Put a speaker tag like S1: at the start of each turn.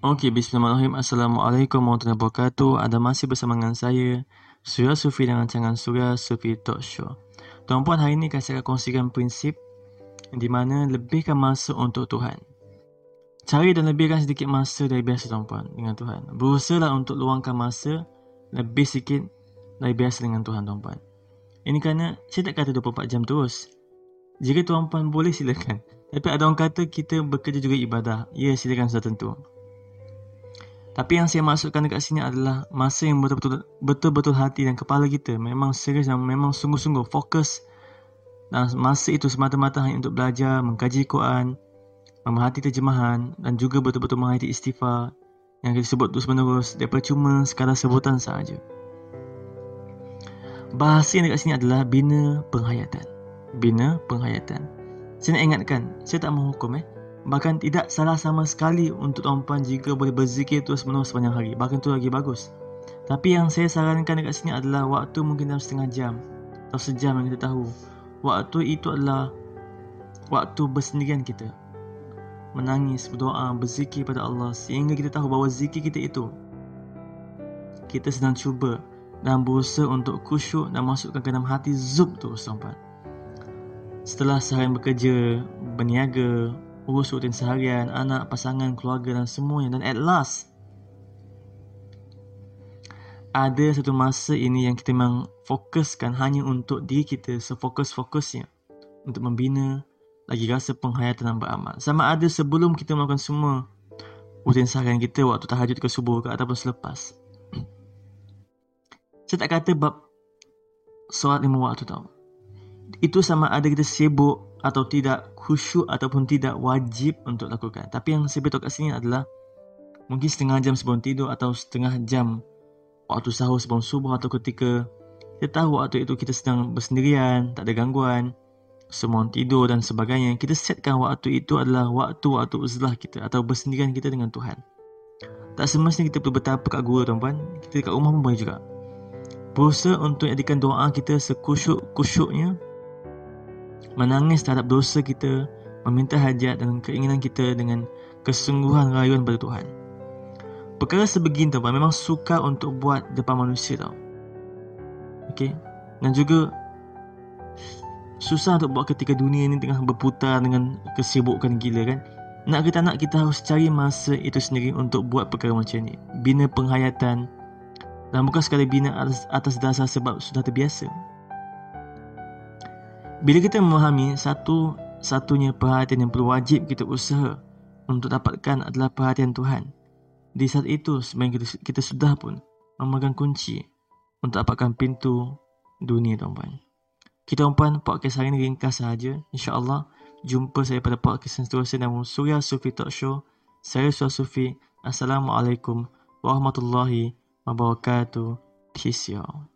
S1: Okey, bismillahirrahmanirrahim. Assalamualaikum warahmatullahi wabarakatuh. Ada masih bersama dengan saya, Surya Sufi dengan rancangan Surya Sufi Talk Show. Tuan-puan, hari ini saya akan kongsikan prinsip di mana lebihkan masa untuk Tuhan. Cari dan lebihkan sedikit masa dari biasa tuan-puan dengan Tuhan. Berusahalah untuk luangkan masa lebih sikit dari biasa dengan Tuhan tuan-puan. Ini kerana saya tak kata 24 jam terus. Jika tuan-puan boleh silakan. Tapi ada orang kata kita bekerja juga ibadah. Ya, silakan sudah tentu. Tapi yang saya maksudkan dekat sini adalah masa yang betul-betul betul-betul hati dan kepala kita memang serius dan memang sungguh-sungguh fokus dan masa itu semata-mata hanya untuk belajar, mengkaji Quran, memerhati terjemahan dan juga betul-betul menghayati istighfar yang kita sebut terus menerus daripada cuma sekadar sebutan sahaja. Bahasa yang dekat sini adalah bina penghayatan. Bina penghayatan. Saya nak ingatkan, saya tak menghukum eh. Bahkan tidak salah sama sekali untuk tuan-puan jika boleh berzikir terus menerus sepanjang hari. Bahkan itu lagi bagus. Tapi yang saya sarankan dekat sini adalah waktu mungkin dalam setengah jam atau sejam yang kita tahu. Waktu itu adalah waktu bersendirian kita. Menangis, berdoa, berzikir pada Allah sehingga kita tahu bahawa zikir kita itu kita sedang cuba dan berusaha untuk khusyuk dan masukkan ke dalam hati zub tu tuan-puan. Setelah seharian bekerja, berniaga, urus rutin seharian, anak, pasangan, keluarga dan semuanya. Dan at last, ada satu masa ini yang kita memang fokuskan hanya untuk diri kita sefokus-fokusnya untuk membina lagi rasa penghayatan dan beramal. Sama ada sebelum kita melakukan semua rutin seharian kita waktu tahajud ke subuh ke ataupun selepas. Saya tak kata bab solat lima waktu tau. Itu sama ada kita sibuk atau tidak khusyuk ataupun tidak wajib untuk lakukan. Tapi yang saya beritahu kat sini adalah mungkin setengah jam sebelum tidur atau setengah jam waktu sahur sebelum subuh atau ketika kita tahu waktu itu kita sedang bersendirian, tak ada gangguan, semua tidur dan sebagainya. Kita setkan waktu itu adalah waktu-waktu uzlah kita atau bersendirian kita dengan Tuhan. Tak semestinya kita perlu bertapa kat guru tuan-puan. Kita dekat rumah pun boleh juga. Berusaha untuk jadikan doa kita sekusyuk-kusyuknya menangis terhadap dosa kita, meminta hajat dan keinginan kita dengan kesungguhan rayuan pada Tuhan. Perkara sebegini tuan memang suka untuk buat depan manusia tau. Okey. Dan juga susah untuk buat ketika dunia ini tengah berputar dengan kesibukan gila kan. Nak kita nak kita harus cari masa itu sendiri untuk buat perkara macam ni. Bina penghayatan dan bukan sekali bina atas, atas dasar sebab sudah terbiasa. Bila kita memahami satu satunya perhatian yang perlu wajib kita usaha untuk dapatkan adalah perhatian Tuhan. Di saat itu sebenarnya kita, kita sudah pun memegang kunci untuk dapatkan pintu dunia tuan-puan. Kita tuan-puan podcast hari ini ringkas sahaja. InsyaAllah jumpa saya pada podcast yang seterusnya nama Surya Sufi Talk Show. Saya Surya Sufi. Assalamualaikum warahmatullahi wabarakatuh. Peace y'all.